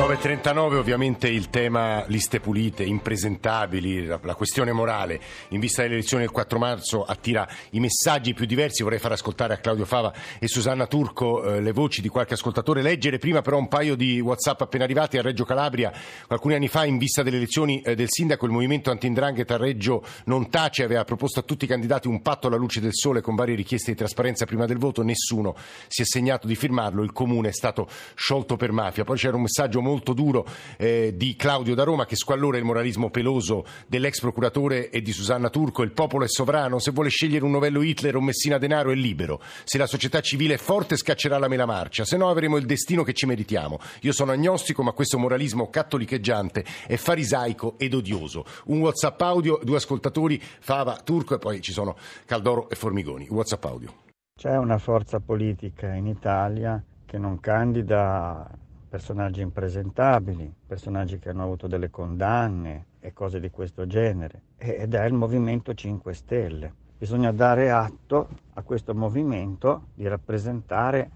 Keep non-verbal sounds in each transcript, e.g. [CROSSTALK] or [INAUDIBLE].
9.39 ovviamente il tema liste pulite, impresentabili, la, la, questione morale. In vista delle elezioni del 4 marzo attira i messaggi più diversi, vorrei far ascoltare a Claudio Fava e Susanna Turco eh, le voci di qualche ascoltatore, leggere prima però un paio di Whatsapp appena arrivati a Reggio Calabria, alcuni anni fa in vista delle elezioni eh, del sindaco. Il movimento antindrangheta a Reggio non tace, aveva proposto a tutti i candidati un patto alla luce del sole con varie richieste di trasparenza prima del voto, nessuno si è segnato di firmarlo, il comune è stato sciolto per mafia, poi c'era un messaggio molto duro eh, di Claudio da Roma che squallora il moralismo peloso dell'ex procuratore e di Susanna Turco. Il popolo è sovrano, se vuole scegliere un novello Hitler o Messina Denaro è libero. Se la società civile è forte scaccerà la mela marcia, se no avremo il destino che ci meritiamo. Io sono agnostico, ma questo moralismo cattolicheggiante è farisaico ed odioso. Un WhatsApp audio, due ascoltatori, Fava, Turco e poi ci sono Caldoro e Formigoni. WhatsApp audio. C'è una forza politica in Italia che non candida personaggi impresentabili, personaggi che hanno avuto delle condanne e cose di questo genere, ed è il Movimento 5 Stelle. Bisogna dare atto a questo movimento di rappresentare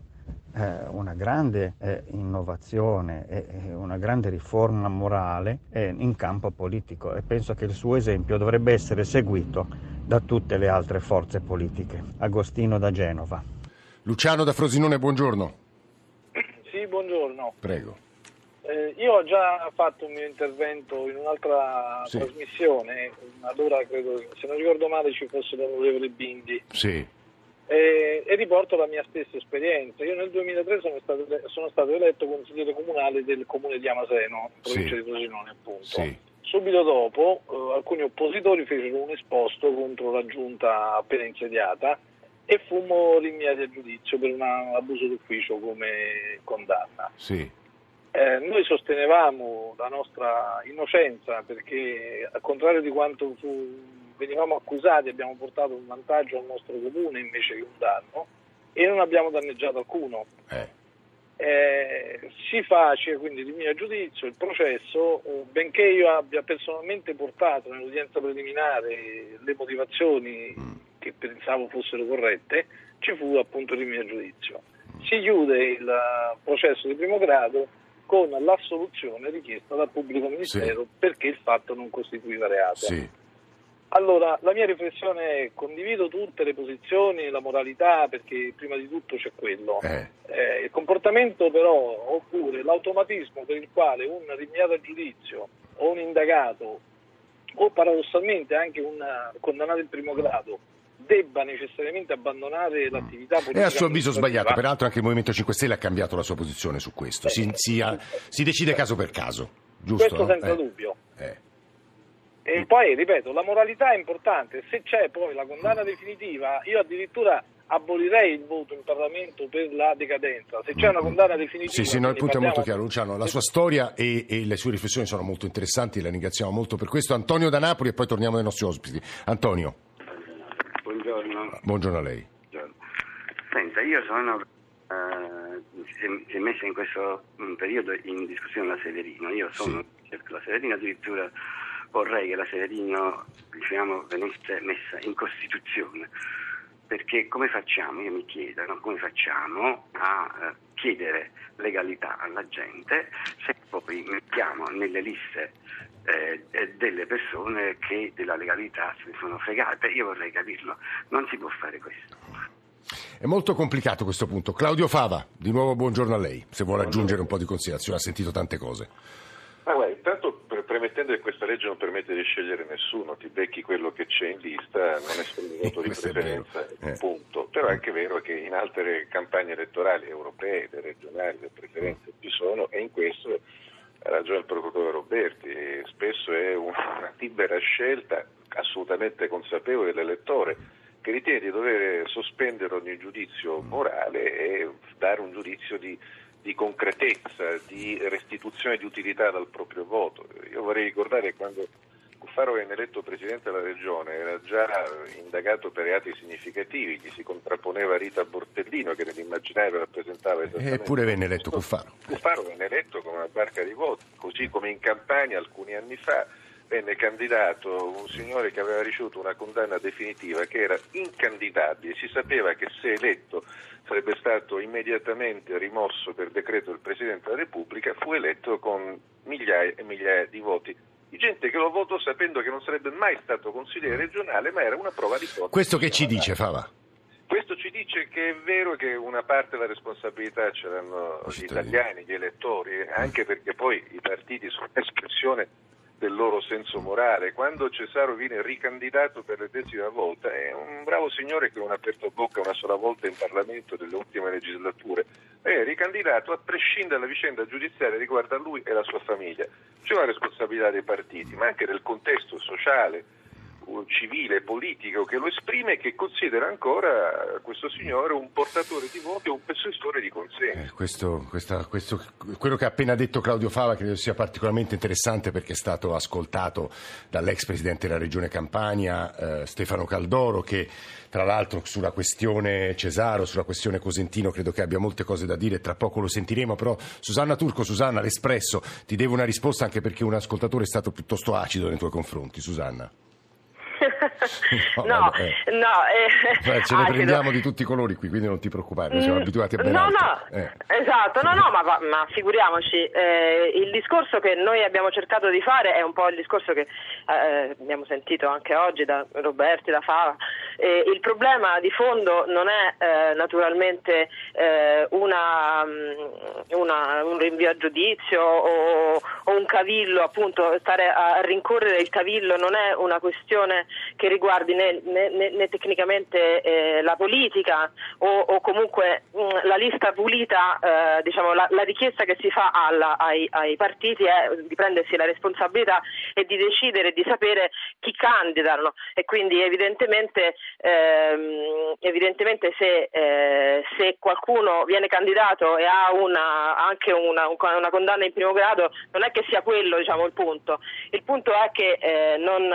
eh, una grande eh, innovazione e eh, una grande riforma morale eh, in campo politico e penso che il suo esempio dovrebbe essere seguito da tutte le altre forze politiche. Agostino da Genova. Luciano da Frosinone, buongiorno buongiorno. Prego. Eh, io ho già fatto un mio intervento in un'altra sì. trasmissione, allora credo, se non ricordo male ci fosse l'onorevole Bindi. Sì. Eh, e riporto la mia stessa esperienza. Io nel 2003 sono stato, sono stato eletto consigliere comunale del comune di Amaseno, provincia sì. di Frosinone appunto. Sì. Subito dopo eh, alcuni oppositori fecero un esposto contro la giunta appena insediata e fummo rinviati a giudizio per un abuso d'ufficio come condanna. Sì. Eh, noi sostenevamo la nostra innocenza perché al contrario di quanto fu, venivamo accusati abbiamo portato un vantaggio al nostro comune invece che un danno e non abbiamo danneggiato alcuno. Eh. Eh, si face quindi di mio giudizio il processo, eh, benché io abbia personalmente portato nell'udienza preliminare le motivazioni mm che pensavo fossero corrette, ci fu appunto il mio giudizio. Si chiude il processo di primo grado con l'assoluzione richiesta dal pubblico ministero sì. perché il fatto non costituiva reato. Sì. Allora, la mia riflessione è condivido tutte le posizioni, la moralità, perché prima di tutto c'è quello. Eh. Eh, il comportamento però, oppure l'automatismo per il quale un rinviato a giudizio o un indagato o paradossalmente anche un condannato in primo grado debba necessariamente abbandonare l'attività politica. È a suo avviso sbagliato, peraltro anche il Movimento 5 Stelle ha cambiato la sua posizione su questo, si, si, ha, si decide caso per caso, giusto? Questo senza eh. dubbio. Eh. E poi, ripeto, la moralità è importante, se c'è poi la condanna definitiva, io addirittura abolirei il voto in Parlamento per la decadenza. Se c'è una condanna definitiva... Sì, sì, no, il punto è molto chiaro, Luciano. La sua storia e, e, le sue riflessioni sono molto interessanti, la ringraziamo molto per questo. Antonio da Napoli e poi torniamo ai nostri ospiti. Antonio. Buongiorno. Buongiorno a lei. Buongiorno. Senta, io sono... Uh, si, è, messa in questo mm, periodo in discussione la Severino. Io sono sì. la Severino, addirittura vorrei che la Severino diciamo, venisse messa in Costituzione. Perché come facciamo, io mi chiedo, no? come facciamo a uh, chiedere legalità alla gente se poi mettiamo nelle liste eh, delle persone che della legalità se ne sono fregate. Io vorrei capirlo, non si può fare questo. È molto complicato questo punto. Claudio Fava, di nuovo buongiorno a lei, se vuole aggiungere un po' di considerazione, ha sentito tante cose. Ma guarda, premettendo che questa legge non permette di scegliere nessuno, ti becchi quello che c'è in lista, non esprimi voto di [LAUGHS] preferenza, eh. punto. Però è anche vero che in altre campagne elettorali europee, regionali, le preferenze ci sono e in questo ha ragione il procuratore Roberti, spesso è una libera scelta assolutamente consapevole dell'elettore che ritiene di dover sospendere ogni giudizio morale e dare un giudizio di, di concretezza, di restituzione di utilità dal proprio voto. Io vorrei ricordare che quando Cuffaro venne eletto Presidente della Regione era già indagato per reati significativi, gli si contrapponeva Rita Bortellino che nell'immaginario rappresentava esattamente... Eppure venne eletto Cuffaro. Cuffaro venne eletto con una barca di voti, così come in Campania alcuni anni fa venne candidato un signore che aveva ricevuto una condanna definitiva che era incandidabile, si sapeva che se eletto sarebbe stato immediatamente rimosso per decreto del Presidente della Repubblica, fu eletto con migliaia e migliaia di voti di gente che lo votò sapendo che non sarebbe mai stato consigliere regionale, ma era una prova di forza. Questo che ci dice Fava? Questo ci dice che è vero che una parte della responsabilità ce l'hanno gli italiani, gli elettori, anche perché poi i partiti sono espressione del loro senso morale. Quando Cesaro viene ricandidato per l'ennesima volta è un bravo signore che non ha aperto bocca una sola volta in Parlamento delle ultime legislature, è ricandidato a prescindere dalla vicenda giudiziaria riguardo a lui e la sua famiglia. C'è una responsabilità dei partiti, ma anche del contesto sociale civile politico che lo esprime che considera ancora questo signore un portatore di voti e un possessore di consenso. Eh, questo, questa, questo, quello che ha appena detto Claudio Fava credo sia particolarmente interessante perché è stato ascoltato dall'ex presidente della regione Campania, eh, Stefano Caldoro, che tra l'altro sulla questione Cesaro, sulla questione Cosentino credo che abbia molte cose da dire, tra poco lo sentiremo, però Susanna Turco, Susanna, l'Espresso, ti devo una risposta anche perché un ascoltatore è stato piuttosto acido nei tuoi confronti, Susanna. No, no, eh. no eh, ce ne prendiamo di tutti i colori qui, quindi non ti preocupare, siamo mm, abituati a ben No, altro. no, eh. esatto, no, no, ma, ma figuriamoci, eh, il discorso che noi abbiamo cercato di fare è un po' il discorso che eh, abbiamo sentito anche oggi da Roberti, da Fava. il problema di fondo non è eh, naturalmente una, mm, una, un rinvio a giudizio o, o un cavillo, appunto, stare a rincorrere il cavillo non è una questione che riguardi né, né, né tecnicamente eh, la politica o, o comunque mh, mm, la lista pulita, eh, diciamo, la, la, richiesta che si fa alla, ai, ai, partiti è di prendersi la responsabilità e di decidere di sapere chi candidano. E quindi evidentemente, ehm, evidentemente se, eh, se, qualcuno viene candidato e ha una, anche una, una, condanna in primo grado non è che sia quello diciamo, il punto, il punto è che eh, non,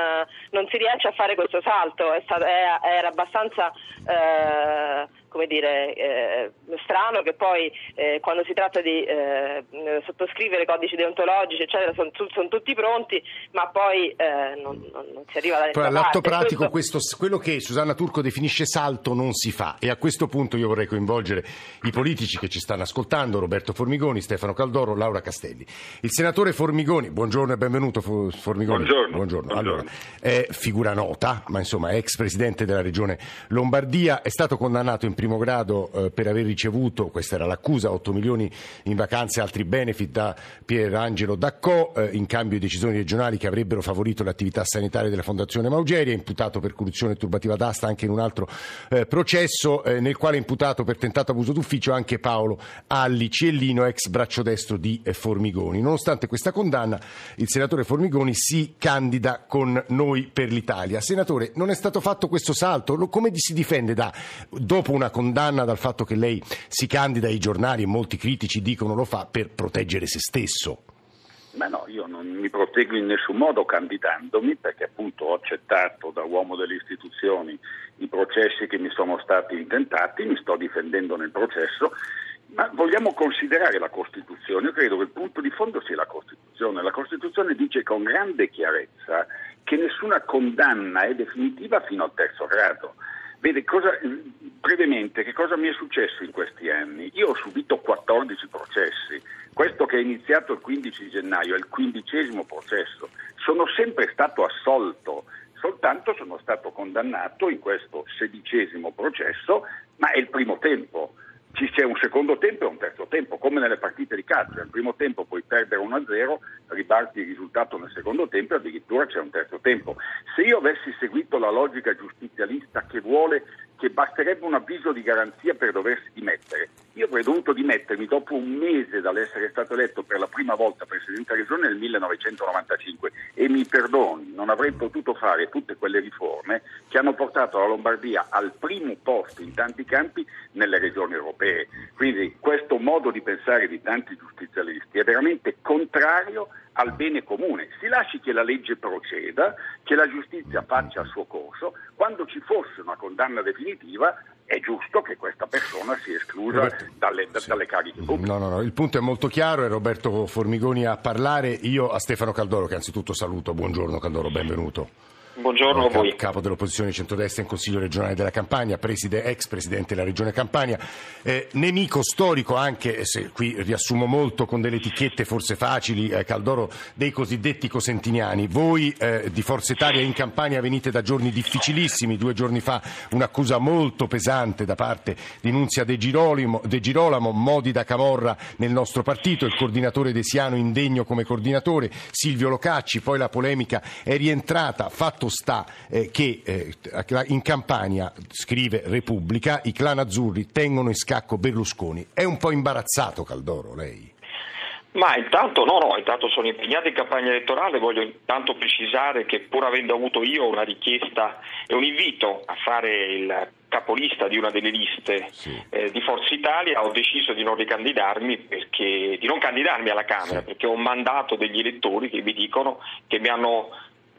non si riesce a fare questo salto, è stato, è, era abbastanza eh, come dire, eh, strano che poi eh, quando si tratta di eh, sottoscrivere codici deontologici eccetera sono, sono tutti pronti ma poi eh, non, non, non, si arriva da nessuna all'atto pratico questo... Questo, quello che Susanna Turco definisce salto non si fa. E a questo punto io vorrei coinvolgere i politici che ci stanno ascoltando Roberto Formigoni, Stefano Caldoro, Laura Castelli. Il senatore Formigoni, buongiorno e benvenuto Formigoni. Buongiorno, buongiorno. Allora, è figura nota ma insomma ex presidente della regione Lombardia è stato condannato in primo grado eh, per aver ricevuto, questa era l'accusa, 8 milioni in vacanze e altri benefit da Pierangelo Daccò eh, in cambio di decisioni regionali che avrebbero favorito le attività sanitarie della Fondazione Maugeria, imputato per corruzione turbativa d'asta anche in un altro eh, processo eh, nel quale è imputato per tentato abuso d'ufficio anche Paolo Alli Ciellino, ex braccio destro di eh, Formigoni. Nonostante questa condanna, il senatore Formigoni si candida con noi per l'Italia. Senatore, non è stato fatto questo salto? Come si difende da, dopo una condanna dal fatto che lei si candida ai giornali e molti critici dicono lo fa per proteggere se stesso? Ma no, io non mi proteggo in nessun modo candidandomi perché appunto ho accettato da uomo delle istituzioni i processi che mi sono stati intentati, mi sto difendendo nel processo, ma vogliamo considerare la Costituzione? Io credo che il punto di fondo sia la Costituzione. La Costituzione dice con grande chiarezza che nessuna condanna è definitiva fino al terzo grado. Vede, cosa, brevemente, che cosa mi è successo in questi anni? Io ho subito 14 processi, questo che è iniziato il 15 gennaio è il quindicesimo processo, sono sempre stato assolto, soltanto sono stato condannato in questo sedicesimo processo, ma è il primo tempo c'è un secondo tempo e un terzo tempo, come nelle partite di calcio. Nel primo tempo puoi perdere 1-0, ribalti il risultato nel secondo tempo e addirittura c'è un terzo tempo. Se io avessi seguito la logica giustizialista che vuole che basterebbe un avviso di garanzia per doversi dimettere. Io avrei dovuto dimettermi dopo un mese dall'essere stato eletto per la prima volta Presidente della Regione nel 1995 e mi perdoni, non avrei potuto fare tutte quelle riforme che hanno portato la Lombardia al primo posto in tanti campi nelle regioni europee. Quindi questo modo di pensare di tanti giustizialisti è veramente contrario al bene comune. Si lasci che la legge proceda, che la giustizia faccia il suo corso, quando ci fosse una condanna definitiva è giusto che questa persona sia esclusa Roberto, dalle, sì. dalle, cariche pubbliche. No, no, no, il punto è molto chiaro, è Roberto Formigoni a parlare, io a Stefano Caldoro che anzitutto saluto, buongiorno Caldoro, benvenuto. Buongiorno a voi. Capo dell'opposizione centrodestra in Consiglio regionale della Campania, preside, ex presidente della regione Campania, eh, nemico storico anche, se qui riassumo molto con delle etichette forse facili, eh, Caldoro, dei cosiddetti cosentiniani. Voi eh, di Forza Italia in Campania venite da giorni difficilissimi, due giorni fa un'accusa molto pesante da parte di Nunzia De Girolamo, De Girolamo modi da Camorra nel nostro partito, il coordinatore De Siano indegno come coordinatore, Silvio Locacci, poi la polemica è rientrata, fatto sta eh, che eh, in Campania, scrive Repubblica, i clan azzurri tengono in scacco Berlusconi. È un po' imbarazzato Caldoro lei? Ma intanto no, no, intanto sono impegnato in campagna elettorale, voglio intanto precisare che pur avendo avuto io una richiesta e un invito a fare il capolista di una delle liste sì. eh, di Forza Italia ho deciso di non ricandidarmi perché, di non candidarmi alla Camera sì. perché ho un mandato degli elettori che mi dicono che mi hanno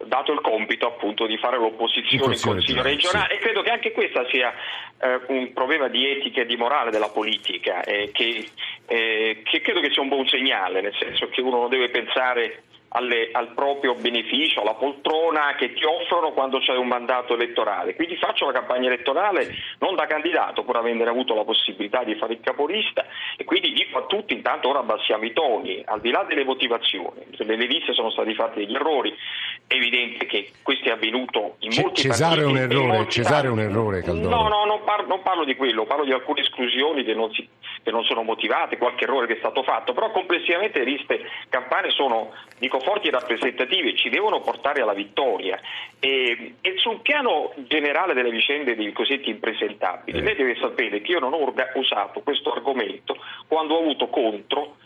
dato il compito appunto di fare l'opposizione in Consiglio regionale sì. e credo che anche questo sia eh, un problema di etica e di morale della politica eh, che, eh, che, credo che sia un buon segnale, nel senso che uno non deve pensare alle, al proprio beneficio, alla poltrona che ti offrono quando c'è un mandato elettorale. Quindi faccio la campagna elettorale non da candidato, pur avendo avuto la possibilità di fare il capolista e quindi dico a tutti intanto ora abbassiamo i toni, al di là delle motivazioni, nelle liste sono stati fatti degli errori, è evidente che questo è avvenuto in C- molti Cesare partiti. È un errore, Cesare è un errore, Caldoro. No, no, non parlo, non parlo, di quello, parlo di alcune esclusioni che non, si, che non sono motivate, qualche errore che è stato fatto, però complessivamente le liste campane sono, dico forti e rappresentative ci devono portare alla vittoria e, e sul piano generale delle vicende dei cosiddetti impresentabili, eh. lei deve sapere che io non ho usato questo argomento quando ho avuto contro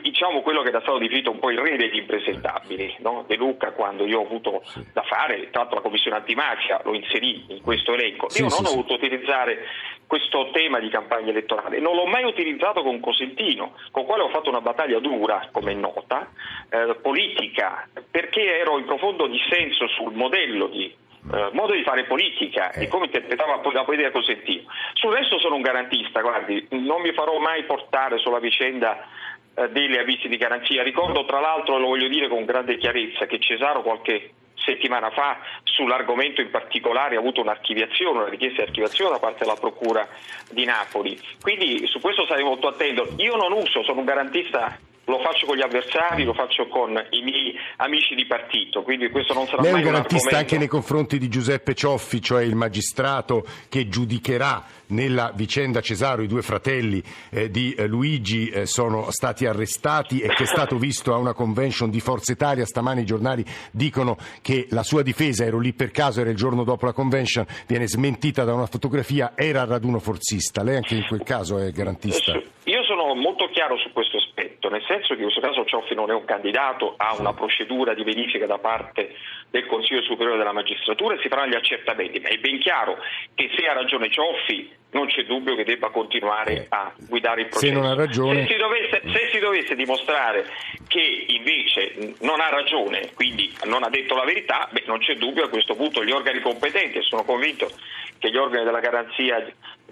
diciamo quello che era stato definito un po' il re degli impresentabili, no? De Luca quando io ho avuto sì. da fare, tra l'altro la commissione antimafia lo inserì in questo elenco, sì, io sì, non ho voluto utilizzare questo tema di campagna elettorale, non l'ho mai utilizzato con Cosentino, con il quale ho fatto una battaglia dura, come è nota, eh, politica, perché ero in profondo dissenso sul modello di Uh, modo di fare politica e come interpretava la politica Cosentino. Sul resto sono un garantista, guardi, non mi farò mai portare sulla vicenda eh, delle avvisi di garanzia. Ricordo tra l'altro, lo voglio dire con grande chiarezza, che Cesaro qualche settimana fa sull'argomento in particolare ha avuto un'archiviazione, una richiesta di archiviazione da parte della Procura di Napoli. Quindi su questo sarei molto attento. Io non uso, sono un garantista lo faccio con gli avversari, lo faccio con i miei amici di partito, quindi questo non sarà Lei mai un garantista un anche nei confronti di Giuseppe Cioffi, cioè il magistrato che giudicherà nella vicenda Cesaro. I due fratelli eh, di eh, Luigi eh, sono stati arrestati e che è stato visto a una convention di Forza Italia, stamani i giornali dicono che la sua difesa, ero lì per caso, era il giorno dopo la convention, viene smentita da una fotografia, era raduno forzista, lei anche in quel caso è garantista? Io molto chiaro su questo aspetto, nel senso che in questo caso Cioffi non è un candidato, ha una procedura di verifica da parte del Consiglio Superiore della Magistratura e si faranno gli accertamenti, ma è ben chiaro che se ha ragione Cioffi non c'è dubbio che debba continuare a guidare il processo. Se non ha ragione... Se si dovesse, se si dovesse dimostrare che invece non ha ragione, quindi non ha detto la verità, beh, non c'è dubbio a questo punto gli organi competenti, e sono convinto che gli organi della garanzia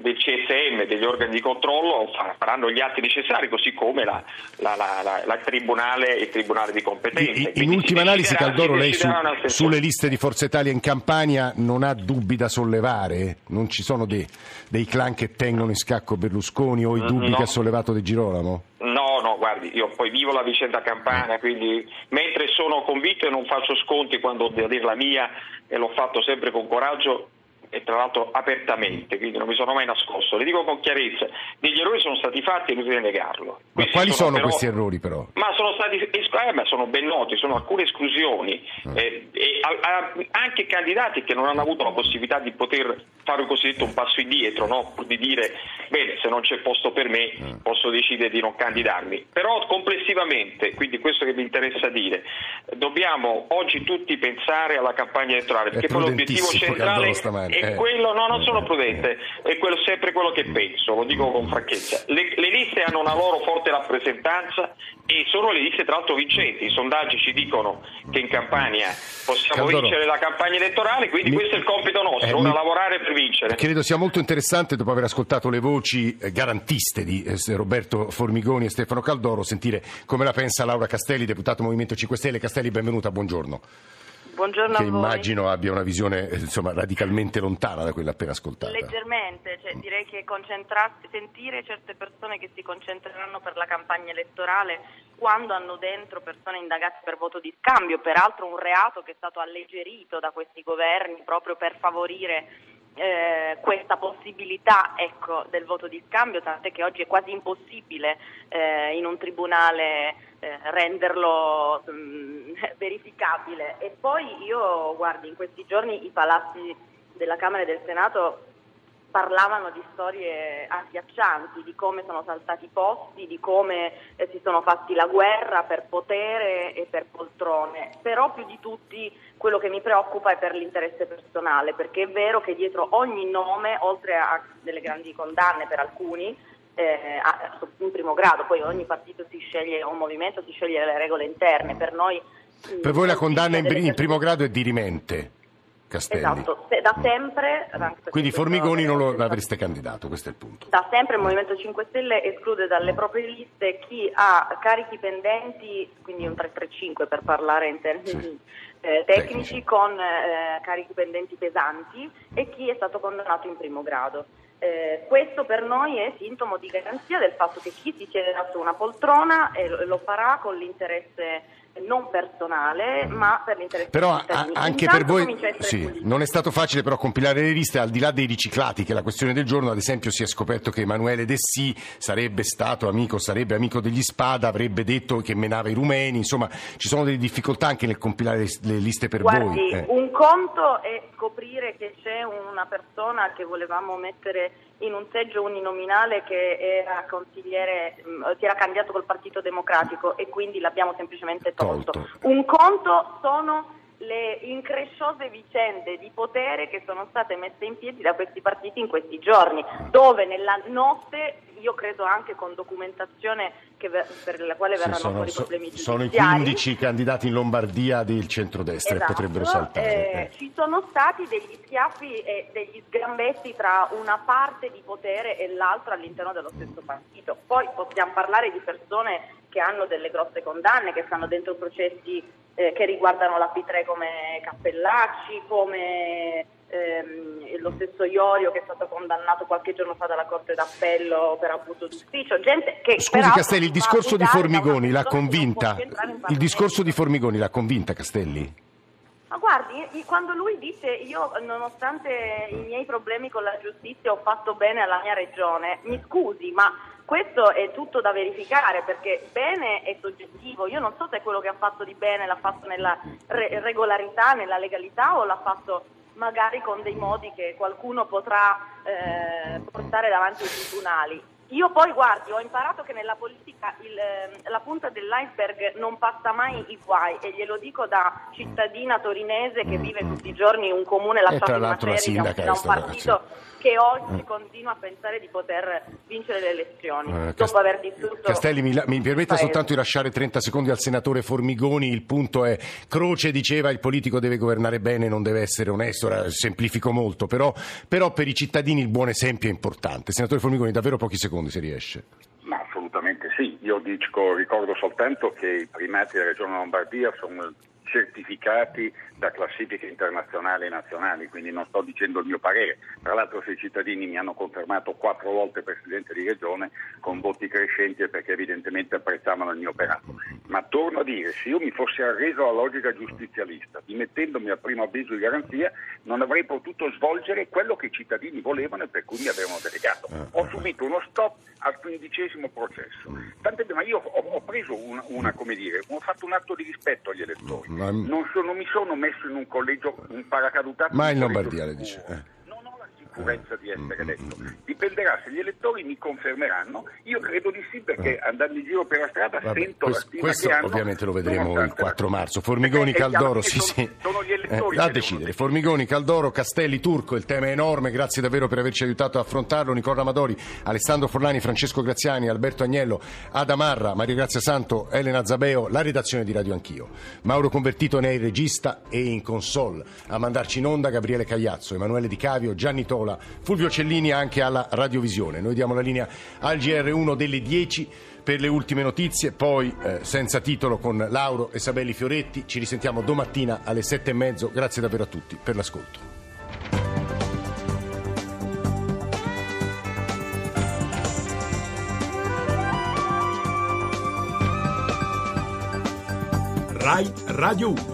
del CSM degli organi di controllo faranno gli atti necessari, così come la, la, la, la tribunale, il tribunale di competenza. In, in ultima analisi, Caldoro, lei su, sulle liste di Forza Italia in Campania non ha dubbi da sollevare? Non ci sono dei, dei clan che tengono in scacco Berlusconi o i dubbi no. che ha sollevato De Girolamo? No, no, guardi, io poi vivo la vicenda campana, quindi mentre sono convinto e non faccio sconti quando devo dire la mia, e l'ho fatto sempre con coraggio, e tra l'altro apertamente, quindi non mi sono mai nascosto. Le dico con chiarezza, degli errori sono stati fatti e inutile negarlo. Ma quali sono, sono però, questi errori però? Ma sono stati eh, ma sono ben noti, sono alcune esclusioni mm. eh, e a, a, anche candidati che non hanno avuto la possibilità di poter fare un cosiddetto un passo indietro, no? di dire bene se non c'è posto per me mm. posso decidere di non candidarmi. Però complessivamente, quindi questo che mi interessa dire, dobbiamo oggi tutti pensare alla campagna elettorale, perché poi l'obiettivo centrale è Eh. Quello, no, non sono prudente, è quello, sempre quello che penso, lo dico con franchezza. Le, le liste hanno una loro forte rappresentanza e sono le liste tra l'altro vincenti. I sondaggi ci dicono che in Campania possiamo Caldoro. vincere la campagna elettorale, quindi mi... questo è il compito nostro, eh, mi... lavorare per vincere. Credo sia molto interessante, dopo aver ascoltato le voci eh, garantiste di eh, Roberto Formigoni e Stefano Caldoro, sentire come la pensa Laura Castelli, deputato Movimento 5 Stelle. Castelli, benvenuta, buongiorno. Buongiorno che immagino abbia una visione eh, insomma, radicalmente lontana da quella appena ascoltata. Leggermente, cioè, direi che sentire certe persone che si concentreranno per la campagna elettorale quando hanno dentro persone indagate per voto di scambio, peraltro un reato che è stato alleggerito da questi governi proprio per favorire eh, questa possibilità ecco, del voto di scambio, tant'è che oggi è quasi impossibile eh, in un tribunale eh, renderlo mh, mm, [LAUGHS] verificabile. E poi io, guardi, in questi giorni i palazzi della Camera e del Senato parlavano di storie agghiaccianti, di come sono saltati i posti, di come eh, si sono fatti la guerra per potere e per poltrone, però più di tutti quello che mi preoccupa è per l'interesse personale, perché è vero che dietro ogni nome, oltre a delle grandi condanne per alcuni, eh, in primo grado, poi ogni partito si sceglie, un movimento si sceglie le regole interne, per noi... Per voi la condanna in, in primo grado è dirimente? Castelli. Esatto, da sempre. Quindi Formigoni non lo avreste candidato, questo è il punto. Da sempre il Movimento 5 Stelle esclude dalle proprie liste chi ha carichi pendenti, quindi un 335 per parlare in termini sì. eh, tecnici, Tecnici. con eh, carichi pendenti pesanti e chi è stato condannato in primo grado. Eh, questo per noi è sintomo di garanzia del fatto che chi si siederà su una poltrona eh, lo farà con l'interesse non personale ma per l'interesse però a, anche per voi sì, non è stato facile però compilare le liste al di là dei riciclati che è la questione del giorno ad esempio si è scoperto che Emanuele Dessì sarebbe stato amico sarebbe amico degli Spada avrebbe detto che menava i rumeni insomma ci sono delle difficoltà anche nel compilare le liste per Guardi, voi eh. un conto è scoprire che c'è una persona che volevamo mettere in un seggio uninominale che era consigliere, mm, si era candidato col Partito Democratico e quindi l'abbiamo semplicemente tolto. tolto. Un conto sono le incresciose vicende di potere che sono state messe in piedi da questi partiti in questi giorni, dove nella notte io credo anche con documentazione ver- per la quale verranno sono, fuori problemi giudiziari. Sono i 15 candidati in Lombardia del centrodestra esatto, e potrebbero saltare. Eh, eh. Ci sono stati degli schiaffi e degli sgambetti tra una parte di potere e l'altra all'interno dello stesso partito. Poi possiamo parlare di persone che hanno delle grosse condanne, che stanno dentro processi eh, che riguardano la P3 come Cappellacci, come ehm, lo stesso Iorio che è stato condannato qualche giorno fa dalla Corte d'Appello per abuso d'ufficio, gente che Scusi Castelli, il discorso di Formigoni l'ha convinta? Il discorso di Formigoni l'ha convinta Castelli? Ma guardi, quando lui dice io nonostante i miei problemi con la giustizia ho fatto bene alla mia regione, mi scusi, ma questo è tutto da verificare perché bene è soggettivo. Io non so se quello che ha fatto di bene l'ha fatto nella re- regolarità, nella legalità o l'ha fatto magari con dei modi che qualcuno potrà eh, portare davanti ai tribunali. Io poi guardi, ho imparato che nella politica il, ehm, la punta dell'iceberg non passa mai i guai e glielo dico da cittadina torinese che vive tutti i giorni in un comune lasciato in maceria da, da un partito che oggi mm. continua a pensare di poter vincere le elezioni eh, dopo Cast- aver distrutto Castelli mi, mi permetta soltanto di lasciare 30 secondi al senatore Formigoni. Il punto è Croce diceva il politico deve governare bene non deve essere onesto. Semplifico molto però, però per i cittadini il buon esempio è importante. Senatore Formigoni davvero pochi secondi se riesce. Ma assolutamente sì. Io dico, ricordo soltanto che i primati della regione Lombardia sono certificati da classifiche internazionali e nazionali, quindi non sto dicendo il mio parere. Tra l'altro se i cittadini mi hanno confermato quattro volte Presidente di Regione con voti crescenti perché evidentemente apprezzavano il mio operato. Ma torno a dire, se io mi fossi arreso alla logica giustizialista, dimettendomi a primo avviso di garanzia, non avrei potuto svolgere quello che i cittadini volevano e per cui mi avevano delegato. Ho subito uno stop al quindicesimo processo. Tant'è, ma io ho, ho preso una, una, come dire, ho fatto un atto di rispetto agli elettori. Non, sono, mi sono messo in un collegio, un paracadutato. Ma in Lombardia le dice. Eh. Purezza di essere eletto. Dipenderà se gli elettori mi confermeranno. Io credo di sì perché andando in giro per la strada Vabbè, sento questo, la questo hanno. ovviamente lo vedremo il nonostante 4 la- marzo. Formigoni, Perché, eh, Caldoro, sì, sì. sono, gli Eh, elettori da che decidere. devono Formigoni, Caldoro, Castelli, Turco, il tema è enorme. Grazie davvero per averci aiutato ad affrontarlo. Nicola Amadori, Alessandro Forlani, Francesco Graziani, Alberto Agnello, Ada Marra, Maria Grazia Santo, Elena Zabeo, la redazione di Radio Anch'io. Mauro Convertito ne è il regista e in console. A mandarci in onda Gabriele Cagliazzo, Emanuele Di Cavio, Gianni Tola, Fulvio Cellini anche alla radiovisione. Noi diamo la linea al GR1 delle 10 per le ultime notizie, poi eh, senza titolo con Lauro e Sabelli Fioretti. Ci risentiamo domattina alle sette e mezzo. Grazie davvero a tutti per l'ascolto. Rai Radio 1.